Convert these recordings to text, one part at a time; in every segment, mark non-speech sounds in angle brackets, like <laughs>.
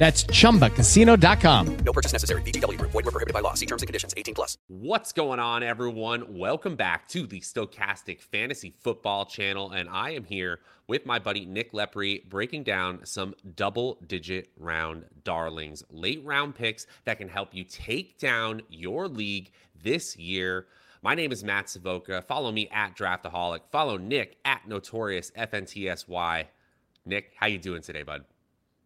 That's chumbacasino.com. No purchase necessary. VGW Group. Void were prohibited by law. See terms and conditions. 18 plus. What's going on, everyone? Welcome back to the Stokastic Fantasy Football Channel, and I am here with my buddy Nick Lepre breaking down some double-digit round darlings, late round picks that can help you take down your league this year. My name is Matt Savoca. Follow me at Draftaholic. Follow Nick at Notorious FNTSY. Nick, how you doing today, bud?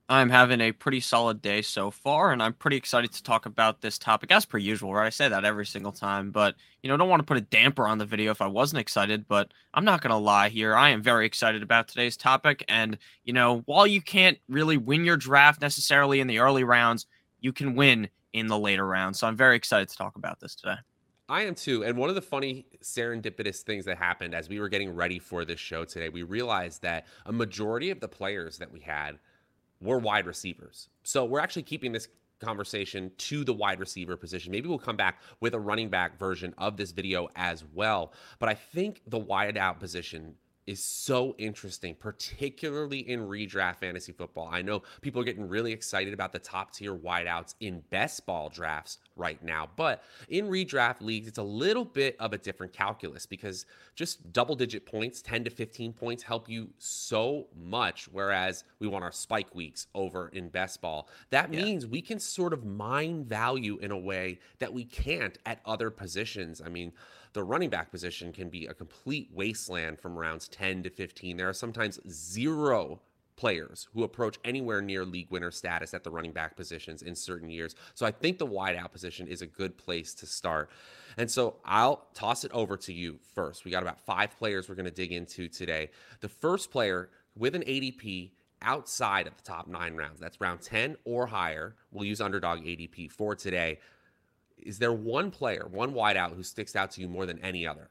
I'm having a pretty solid day so far, and I'm pretty excited to talk about this topic as per usual, right? I say that every single time, but you know, don't want to put a damper on the video if I wasn't excited, but I'm not gonna lie here. I am very excited about today's topic. And you know, while you can't really win your draft necessarily in the early rounds, you can win in the later rounds. So I'm very excited to talk about this today. I am too. And one of the funny serendipitous things that happened as we were getting ready for this show today, we realized that a majority of the players that we had were wide receivers. So we're actually keeping this conversation to the wide receiver position. Maybe we'll come back with a running back version of this video as well. But I think the wide out position is so interesting, particularly in redraft fantasy football. I know people are getting really excited about the top tier wideouts in best ball drafts right now, but in redraft leagues, it's a little bit of a different calculus because just double digit points, 10 to 15 points, help you so much. Whereas we want our spike weeks over in best ball. That yeah. means we can sort of mine value in a way that we can't at other positions. I mean, the running back position can be a complete wasteland from rounds 10 to 15. There are sometimes zero players who approach anywhere near league winner status at the running back positions in certain years. So I think the wide out position is a good place to start. And so I'll toss it over to you first. We got about five players we're going to dig into today. The first player with an ADP outside of the top nine rounds, that's round 10 or higher, we'll use underdog ADP for today. Is there one player, one wideout who sticks out to you more than any other?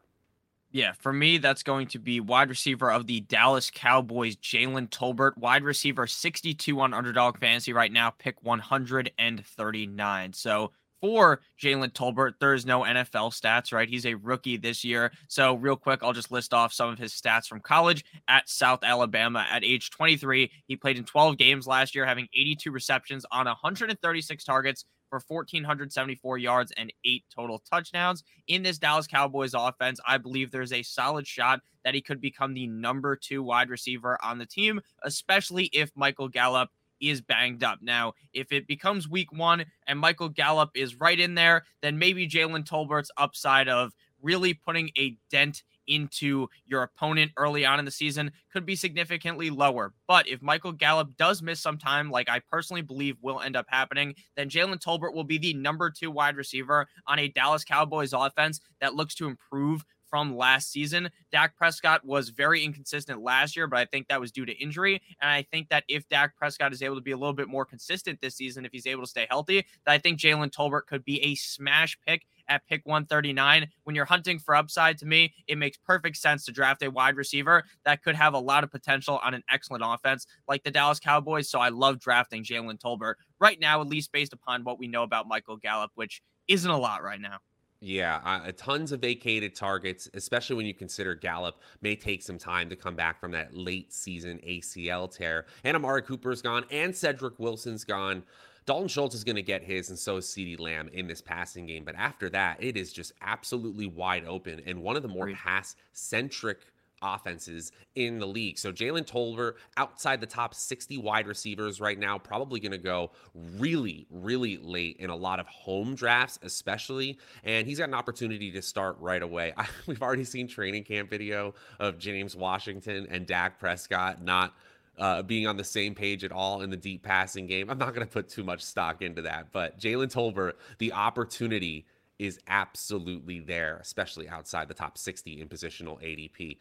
Yeah, for me, that's going to be wide receiver of the Dallas Cowboys, Jalen Tolbert, wide receiver 62 on underdog fantasy right now, pick 139. So for Jalen Tolbert, there is no NFL stats, right? He's a rookie this year. So, real quick, I'll just list off some of his stats from college at South Alabama at age 23. He played in 12 games last year, having 82 receptions on 136 targets for 1,474 yards and eight total touchdowns. In this Dallas Cowboys offense, I believe there's a solid shot that he could become the number two wide receiver on the team, especially if Michael Gallup is banged up. Now, if it becomes week one and Michael Gallup is right in there, then maybe Jalen Tolbert's upside of really putting a dent into your opponent early on in the season could be significantly lower. But if Michael Gallup does miss some time, like I personally believe will end up happening, then Jalen Tolbert will be the number two wide receiver on a Dallas Cowboys offense that looks to improve from last season. Dak Prescott was very inconsistent last year, but I think that was due to injury. And I think that if Dak Prescott is able to be a little bit more consistent this season, if he's able to stay healthy, that I think Jalen Tolbert could be a smash pick at pick 139. When you're hunting for upside, to me, it makes perfect sense to draft a wide receiver that could have a lot of potential on an excellent offense like the Dallas Cowboys. So I love drafting Jalen Tolbert right now, at least based upon what we know about Michael Gallup, which isn't a lot right now. Yeah, uh, tons of vacated targets, especially when you consider Gallup may take some time to come back from that late season ACL tear. And Amari Cooper's gone, and Cedric Wilson's gone. Dalton Schultz is going to get his, and so is CeeDee Lamb in this passing game. But after that, it is just absolutely wide open and one of the more pass centric offenses in the league. So Jalen Tolbert outside the top 60 wide receivers right now, probably going to go really, really late in a lot of home drafts, especially. And he's got an opportunity to start right away. I, <laughs> we've already seen training camp video of James Washington and Dak Prescott not uh, being on the same page at all in the deep passing game. I'm not going to put too much stock into that, but Jalen Tolbert, the opportunity is absolutely there, especially outside the top 60 in positional ADP.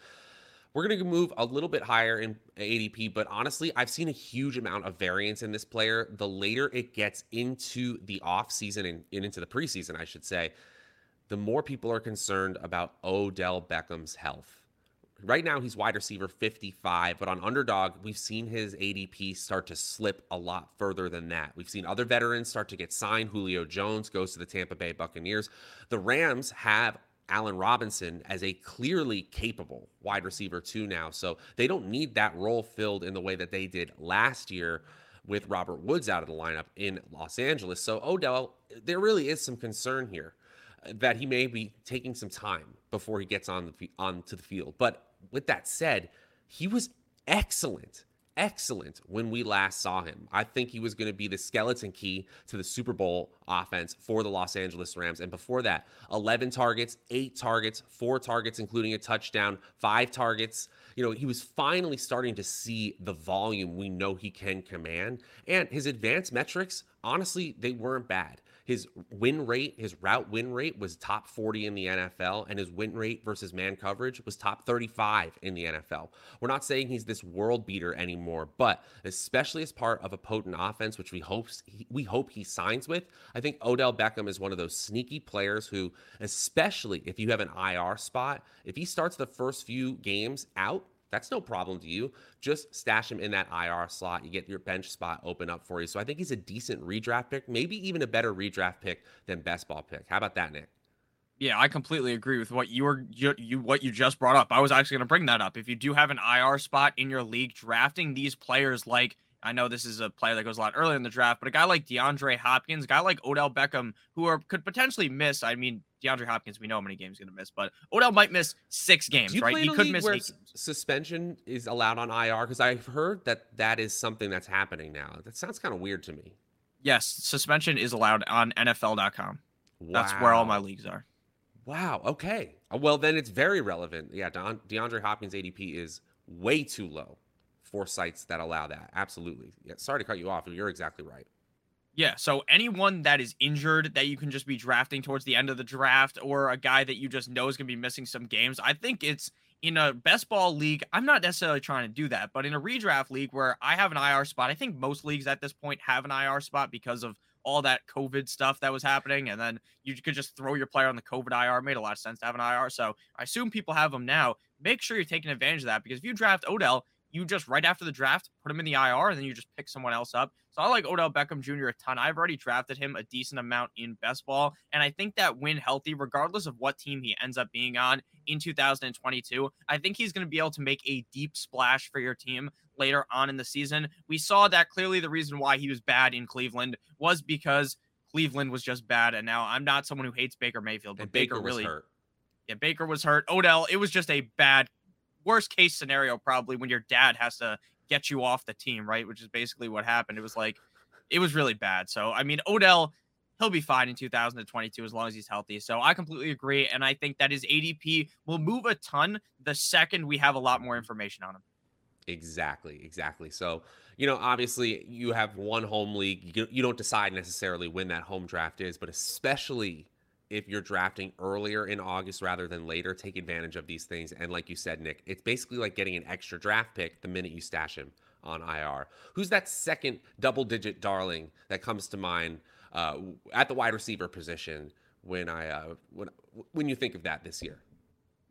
We're going to move a little bit higher in ADP, but honestly, I've seen a huge amount of variance in this player. The later it gets into the offseason and, and into the preseason, I should say, the more people are concerned about Odell Beckham's health. Right now, he's wide receiver 55, but on underdog, we've seen his ADP start to slip a lot further than that. We've seen other veterans start to get signed. Julio Jones goes to the Tampa Bay Buccaneers. The Rams have Allen Robinson as a clearly capable wide receiver, too, now. So they don't need that role filled in the way that they did last year with Robert Woods out of the lineup in Los Angeles. So, Odell, there really is some concern here that he may be taking some time before he gets on the onto the field. But with that said, he was excellent, excellent when we last saw him. I think he was going to be the skeleton key to the Super Bowl offense for the Los Angeles Rams. And before that, 11 targets, eight targets, four targets, including a touchdown, five targets. You know, he was finally starting to see the volume we know he can command. And his advanced metrics, honestly, they weren't bad. His win rate, his route win rate was top 40 in the NFL, and his win rate versus man coverage was top 35 in the NFL. We're not saying he's this world beater anymore, but especially as part of a potent offense, which we hope we hope he signs with, I think Odell Beckham is one of those sneaky players who, especially if you have an IR spot, if he starts the first few games out, that's no problem to you. Just stash him in that IR slot. You get your bench spot open up for you. So I think he's a decent redraft pick, maybe even a better redraft pick than best ball pick. How about that, Nick? Yeah, I completely agree with what you were you, you what you just brought up. I was actually going to bring that up. If you do have an IR spot in your league, drafting these players like I know this is a player that goes a lot earlier in the draft, but a guy like DeAndre Hopkins, a guy like Odell Beckham, who are could potentially miss. I mean, DeAndre Hopkins, we know how many games he's going to miss, but Odell might miss six games, right? He could miss eight suspension is allowed on IR because I've heard that that is something that's happening now. That sounds kind of weird to me. Yes, suspension is allowed on NFL.com. Wow. That's where all my leagues are. Wow. Okay. Uh, well, then it's very relevant. Yeah, DeAndre Hopkins ADP is way too low for sites that allow that. Absolutely. Yeah, sorry to cut you off. You're exactly right. Yeah, so anyone that is injured that you can just be drafting towards the end of the draft or a guy that you just know is going to be missing some games, I think it's in a best ball league. I'm not necessarily trying to do that, but in a redraft league where I have an IR spot, I think most leagues at this point have an IR spot because of all that COVID stuff that was happening. And then you could just throw your player on the COVID IR. It made a lot of sense to have an IR. So I assume people have them now. Make sure you're taking advantage of that because if you draft Odell, you just right after the draft put him in the IR and then you just pick someone else up. So I like Odell Beckham Jr. a ton. I've already drafted him a decent amount in best ball, and I think that when healthy, regardless of what team he ends up being on in 2022, I think he's going to be able to make a deep splash for your team later on in the season. We saw that clearly the reason why he was bad in Cleveland was because Cleveland was just bad, and now I'm not someone who hates Baker Mayfield, but Baker, Baker really hurt. Yeah, Baker was hurt. Odell, it was just a bad worst case scenario probably when your dad has to get you off the team, right? Which is basically what happened. It was like it was really bad. So I mean, Odell, he'll be fine in 2022 as long as he's healthy. So I completely agree, and I think that his ADP will move a ton the second we have a lot more information on him. Exactly, exactly. So, you know, obviously you have one home league. You, you don't decide necessarily when that home draft is, but especially if you're drafting earlier in August rather than later, take advantage of these things. And like you said, Nick, it's basically like getting an extra draft pick the minute you stash him on IR. Who's that second double digit darling that comes to mind uh, at the wide receiver position when I uh, when when you think of that this year?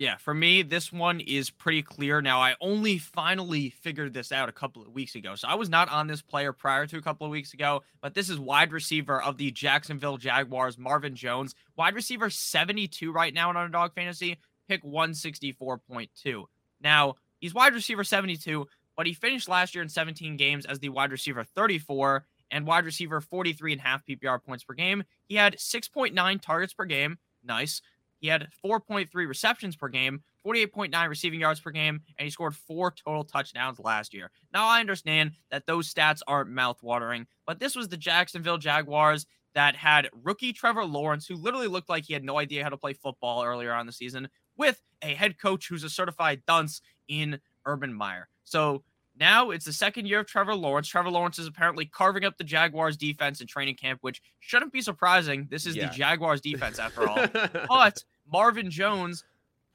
Yeah, for me, this one is pretty clear. Now, I only finally figured this out a couple of weeks ago. So I was not on this player prior to a couple of weeks ago, but this is wide receiver of the Jacksonville Jaguars, Marvin Jones. Wide receiver 72 right now in Underdog Fantasy, pick 164.2. Now, he's wide receiver 72, but he finished last year in 17 games as the wide receiver 34 and wide receiver 43 and half PPR points per game. He had 6.9 targets per game. Nice. He had 4.3 receptions per game, 48.9 receiving yards per game, and he scored four total touchdowns last year. Now, I understand that those stats aren't mouthwatering, but this was the Jacksonville Jaguars that had rookie Trevor Lawrence, who literally looked like he had no idea how to play football earlier on the season, with a head coach who's a certified dunce in Urban Meyer. So now it's the second year of Trevor Lawrence. Trevor Lawrence is apparently carving up the Jaguars defense in training camp, which shouldn't be surprising. This is Yeah. the Jaguars defense after all. <laughs> but Marvin Jones,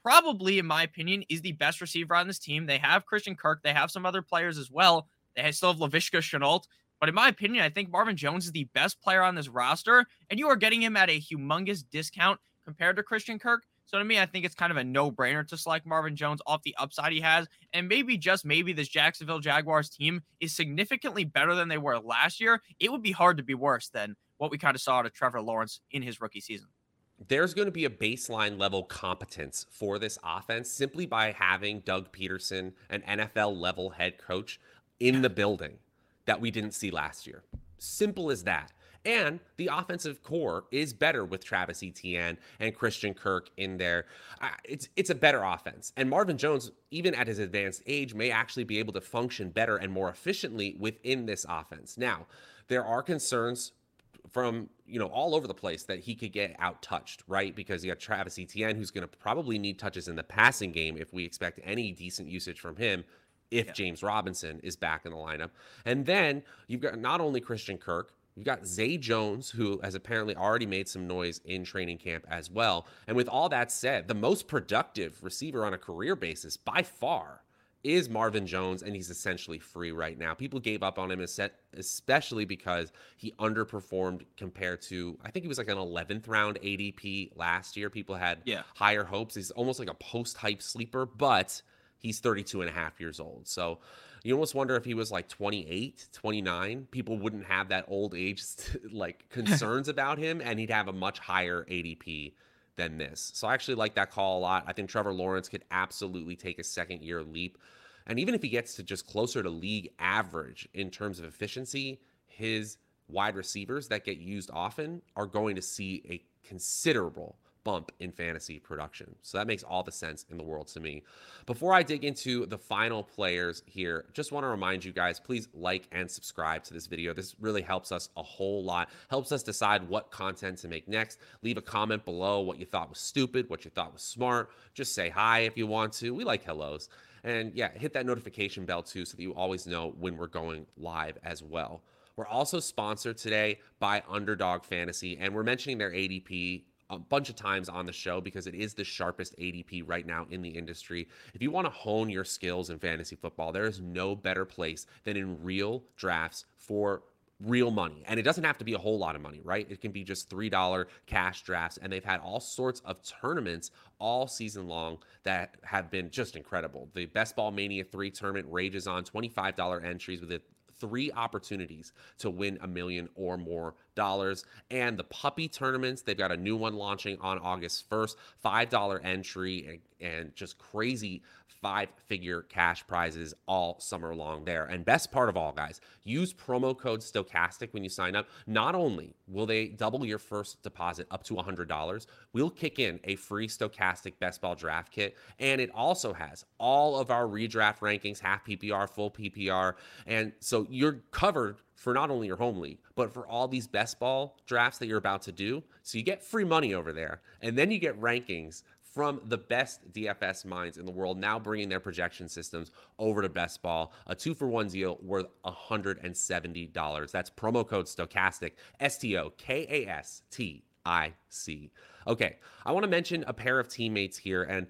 probably, in my opinion, is the best receiver on this team. They have Christian Kirk, they have some other players as well. They still have Laviska Shenault. But in my opinion, I think Marvin Jones is the best player on this roster, and you are getting him at a humongous discount compared to Christian Kirk. So to me, I think it's kind of a no-brainer to select Marvin Jones off the upside he has, and maybe just maybe this Jacksonville Jaguars team is significantly better than they were last year. It would be hard to be worse than what we kind of saw to Trevor Lawrence in his rookie season. There's going to be a baseline level competence for this offense simply by having Doug Pederson, an NFL level head coach, in the building that we didn't see last year. Simple as that. And the offensive core is better with Travis Etienne and Christian Kirk in there. It's it's a better offense. And Marvin Jones, even at his advanced age, may actually be able to function better and more efficiently within this offense. Now, there are concerns from you know all over the place that he could get out touched, right? Because you got Travis Etienne, who's going to probably need touches in the passing game if we expect any decent usage from him. If Yeah. James Robinson is back in the lineup, and then you've got not only Christian Kirk, you've got Zay Jones, who has apparently already made some noise in training camp as well. And with all that said, the most productive receiver on a career basis by far is Marvin Jones, and he's essentially free right now. People gave up on him, es- especially because he underperformed compared to, I think he was like an 11th round ADP last year. People had Yeah. higher hopes. He's almost like a post hype sleeper, but he's 32 and a half years old. So you almost wonder if he was like 28, 29, people wouldn't have that old age <laughs> like concerns about him, and he'd have a much higher ADP than this. So I actually like that call a lot. I think Trevor Lawrence could absolutely take a second year leap. And even if he gets to just closer to league average in terms of efficiency, his wide receivers that get used often are going to see a considerable bump in fantasy production. So that makes all the sense in the world to me. Before I dig into the final players here, just want to remind you guys please like and subscribe to this video. This really helps us a whole lot, helps us decide what content to make next. Leave a comment below what you thought was stupid, what you thought was smart. Just say hi if you want to. We like hellos. And yeah, hit that notification bell too so that you always know when we're going live as well. We're also sponsored today by Underdog Fantasy, and we're mentioning their ADP a bunch of times on the show because it is the sharpest ADP right now in the industry. If you want to hone your skills in fantasy football, there is no better place than in real drafts for real money. And it doesn't have to be a whole lot of money, right? It can be just $3 cash drafts. And they've had all sorts of tournaments all season long that have been just incredible. The Best Ball Mania 3 tournament rages on $25 entries with it three opportunities to win a million or more dollars. And the puppy tournaments, they've got a new one launching on August 1st, $5 entry and, and just crazy five figure cash prizes all summer long there. And best part of all, guys, use promo code Stokastic when you sign up. Not only will they double your first deposit up to $100, we'll kick in a free Stokastic Best Ball Draft Kit. And it also has all of our redraft rankings, half PPR, full PPR. And so you're covered for not only your home league, but for all these best ball drafts that you're about to do. So you get free money over there. And then you get rankings from the best DFS minds in the world, now bringing their projection systems over to Best Ball. A two for one deal worth $170. That's promo code Stokastic, S T O K A S T I C. Okay, I want to mention a pair of teammates here, and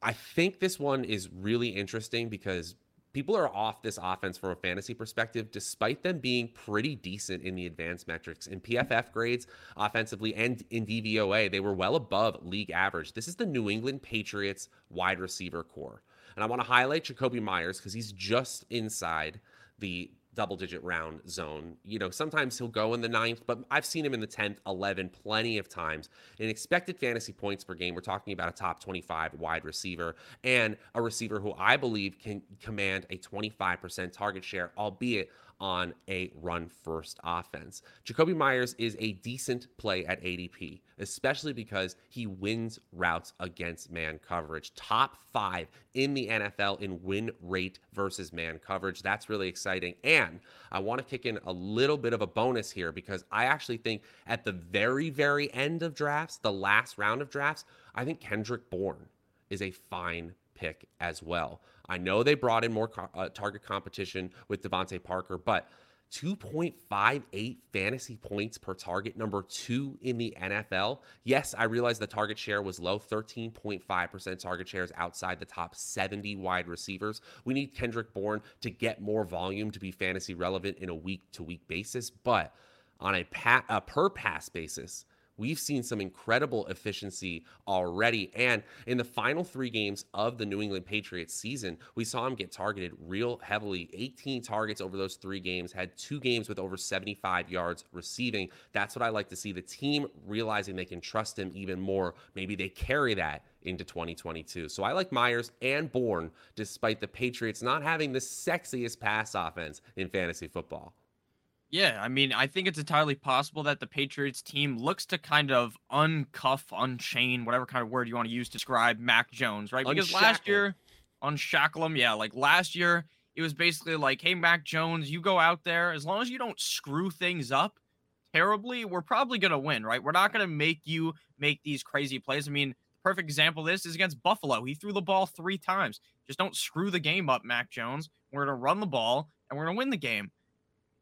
I think this one is really interesting because people are off this offense from a fantasy perspective, despite them being pretty decent in the advanced metrics. In PFF grades, offensively, and in DVOA, they were well above league average. This is the New England Patriots wide receiver core. And I want to highlight Jakobi Meyers because he's just inside the double digit round zone. You know, sometimes he'll go in the ninth, but I've seen him in the 10th, 11 plenty of times. In expected fantasy points per game, we're talking about a top 25 wide receiver and a receiver who I believe can command a 25% target share, albeit on a run first offense. Jakobi Meyers is a decent play at ADP, especially because he wins routes against man coverage. Top five in the NFL in win rate versus man coverage. That's really exciting. And I want to kick in a little bit of a bonus here because I actually think at the very, very end of drafts, the last round of drafts, I think Kendrick Bourne is a fine pick as well. I know they brought in more uh, target competition with DeVante Parker, but 2.58 fantasy points per target, number two in the NFL. Yes, I realize the target share was low 13.5% target shares outside the top 70 wide receivers. We need Kendrick Bourne to get more volume to be fantasy relevant in a week to week basis, but on a, pa- a per pass basis, We've seen some incredible efficiency already. And in the final three games of the New England Patriots season, we saw him get targeted real heavily 18 targets over those three games, had two games with over 75 yards receiving. That's what I like to see the team realizing they can trust him even more. Maybe they carry that into 2022. So I like Meyers and Bourne, despite the Patriots not having the sexiest pass offense in fantasy football. Yeah, I mean, I think it's entirely possible that the Patriots team looks to kind of uncuff, unchain, whatever kind of word you want to use to describe Mac Jones, right? Because Unshackle. last year, unshackle him, yeah, like last year, it was basically like, hey, Mac Jones, you go out there, as long as you don't screw things up terribly, we're probably going to win, right? We're not going to make you make these crazy plays. I mean, perfect example of this is against Buffalo. He threw the ball three times. Just don't screw the game up, Mac Jones. We're going to run the ball and we're going to win the game.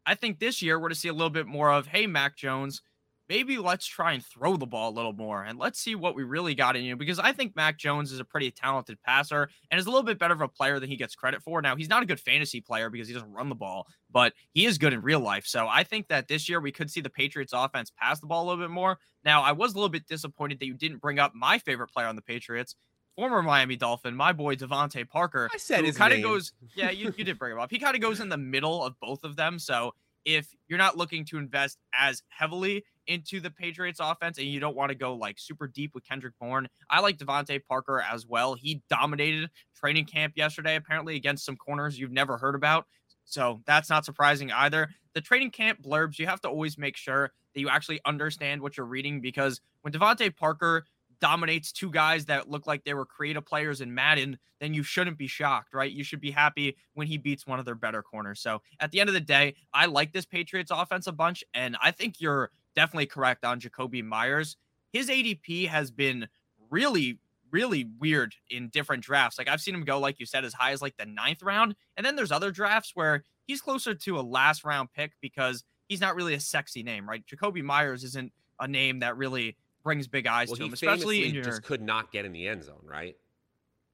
I think this year we're to see a little bit more of, hey, Mac Jones, maybe let's try and throw the ball a little more and let's see what we really got in you because I think Mac Jones is a pretty talented passer and is a little bit better of a player than he gets credit for. Now, he's not a good fantasy player because he doesn't run the ball, but he is good in real life. So I think that this year we could see the Patriots offense pass the ball a little bit more. Now, I was a little bit disappointed that you didn't bring up my favorite player on the Patriots. Former Miami Dolphin, my boy DeVante Parker. I said his kind of goes, <laughs> yeah, you, you did bring him up. He kind of goes in the middle of both of them. So if you're not looking to invest as heavily into the Patriots offense and you don't want to go like super deep with Kendrick Bourne, I like DeVante Parker as well. He dominated training camp yesterday, apparently against some corners you've never heard about. So that's not surprising either. The training camp blurbs, you have to always make sure that you actually understand what you're reading because when DeVante Parker dominates two guys that look like they were creative players in Madden, then you shouldn't be shocked, right? You should be happy when he beats one of their better corners. So at the end of the day, I like this Patriots offense a bunch, and I think you're definitely correct on Jakobi Meyers. His ADP has been really, really weird in different drafts. Like I've seen him go, like you said, as high as like the ninth round. And then there's other drafts where he's closer to a last round pick because he's not really a sexy name, right? Jakobi Meyers isn't a name that really brings big eyes well, to him, especially in your... just could not get in the end zone, right?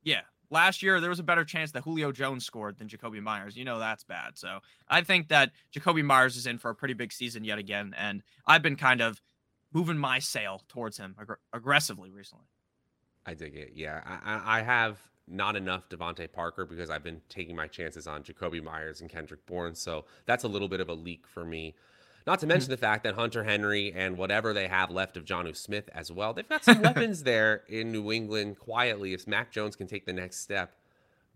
Yeah. Last year, there was a better chance that Julio Jones scored than Jakobi Meyers. You know that's bad. So I think that Jakobi Meyers is in for a pretty big season yet again, and I've been kind of moving my sail towards him ag- aggressively recently. I dig it. Yeah, I, I have not enough DeVante Parker because I've been taking my chances on Jakobi Meyers and Kendrick Bourne. So that's a little bit of a leak for me. Not to mention mm-hmm. the fact that Hunter Henry and whatever they have left of Jonnu Smith as well, they've got <laughs> some weapons there in New England quietly. If Mac Jones can take the next step,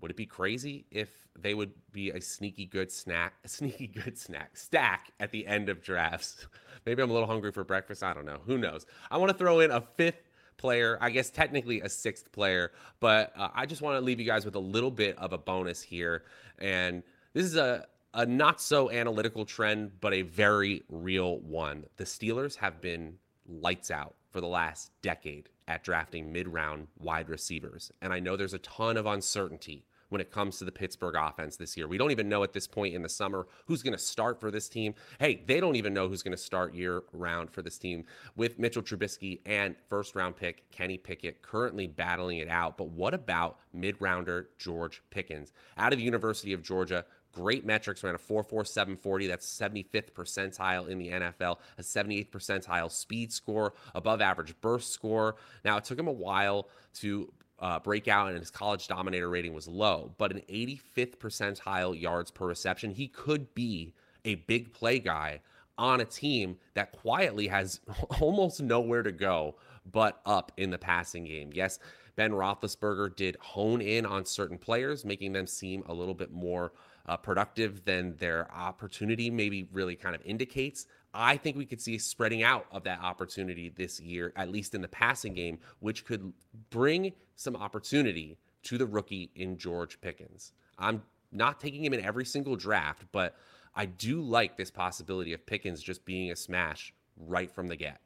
would it be crazy if they would be a sneaky good snack, a sneaky <laughs> good snack stack at the end of drafts? <laughs> Maybe I'm a little hungry for breakfast. I don't know. Who knows? I want to throw in a fifth player, I guess technically a sixth player, but uh, I just want to leave you guys with a little bit of a bonus here. And this is a a not so analytical trend, but a very real one. The Steelers have been lights out for the last decade at drafting mid round wide receivers. And I know there's a ton of uncertainty when it comes to the Pittsburgh offense this year. We don't even know at this point in the summer who's going to start for this team. Hey, they don't even know who's going to start year round for this team with Mitchell Trubisky and first round pick Kenny Pickett currently battling it out. But what about mid rounder George Pickens out of the University of Georgia? Great metrics, ran a 4.4740. That's 75th percentile in the NFL, a 78th percentile speed score, above average burst score. Now, it took him a while to uh, break out, and his college dominator rating was low, but an 85th percentile yards per reception. He could be a big play guy on a team that quietly has <laughs> almost nowhere to go but up in the passing game. Yes, Ben Roethlisberger did hone in on certain players, making them seem a little bit more uh, productive than their opportunity maybe really kind of indicates. I think we could see spreading out of that opportunity this year, at least in the passing game, which could bring some opportunity to the rookie in George Pickens. I'm not taking him in every single draft, but I do like this possibility of Pickens just being a smash right from the get.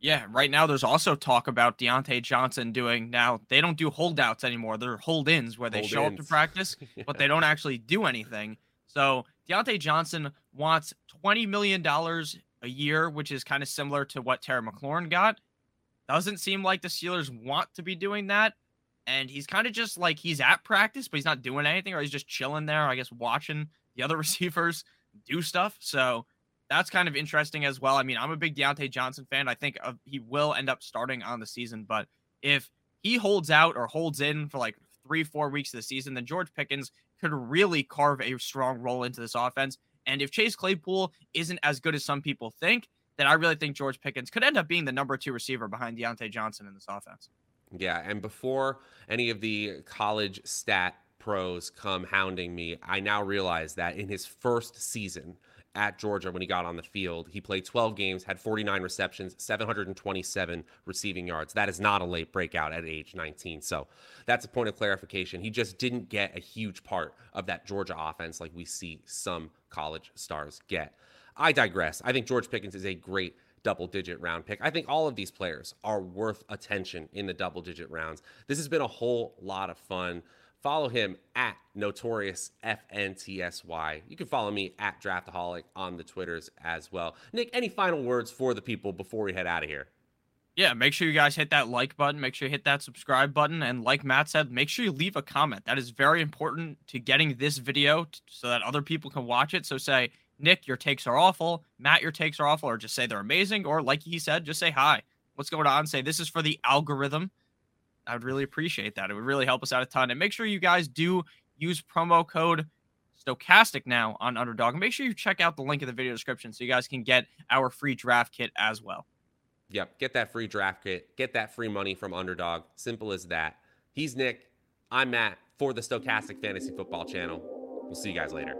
Yeah, right now there's also talk about Diontae Johnson doing now they don't do holdouts anymore. They're hold ins where they hold show ins. up to practice, yeah. but they don't actually do anything. So Diontae Johnson wants $20 million a year, which is kind of similar to what Terry McLaurin got. Doesn't seem like the Steelers want to be doing that. And he's kind of just like he's at practice, but he's not doing anything, or he's just chilling there, I guess, watching the other <laughs> receivers do stuff. So that's kind of interesting as well. I mean, I'm a big Diontae Johnson fan. I think uh, he will end up starting on the season, but if he holds out or holds in for like three, four weeks of the season, then George Pickens could really carve a strong role into this offense. And if Chase Claypool isn't as good as some people think, then I really think George Pickens could end up being the number two receiver behind Diontae Johnson in this offense. Yeah, and before any of the college stat pros come hounding me, I now realize that in his first season at Georgia when he got on the field. He played 12 games, had 49 receptions, 727 receiving yards. That is not a late breakout at age 19. So that's a point of clarification. He just didn't get a huge part of that Georgia offense like we see some college stars get. I digress. I think George Pickens is a great double digit round pick. I think all of these players are worth attention in the double digit rounds. This has been a whole lot of fun. Follow him at Notorious FNTSY. You can follow me at Draftaholic on the Twitters as well. Nick, any final words for the people before we head out of here? Yeah, make sure you guys hit that like button. Make sure you hit that subscribe button. And like Matt said, make sure you leave a comment. That is very important to getting this video t- so that other people can watch it. So say, Nick, your takes are awful. Matt, your takes are awful. Or just say they're amazing. Or like he said, just say hi. What's going on? Say this is for the algorithm. I would really appreciate that. It would really help us out a ton. And make sure you guys do use promo code Stokastic now on Underdog. Make sure you check out the link in the video description so you guys can get our free draft kit as well. Yep, get that free draft kit, get that free money from Underdog. Simple as that. He's Nick. I'm Matt for the Stokastic Fantasy Football Channel. We'll see you guys later.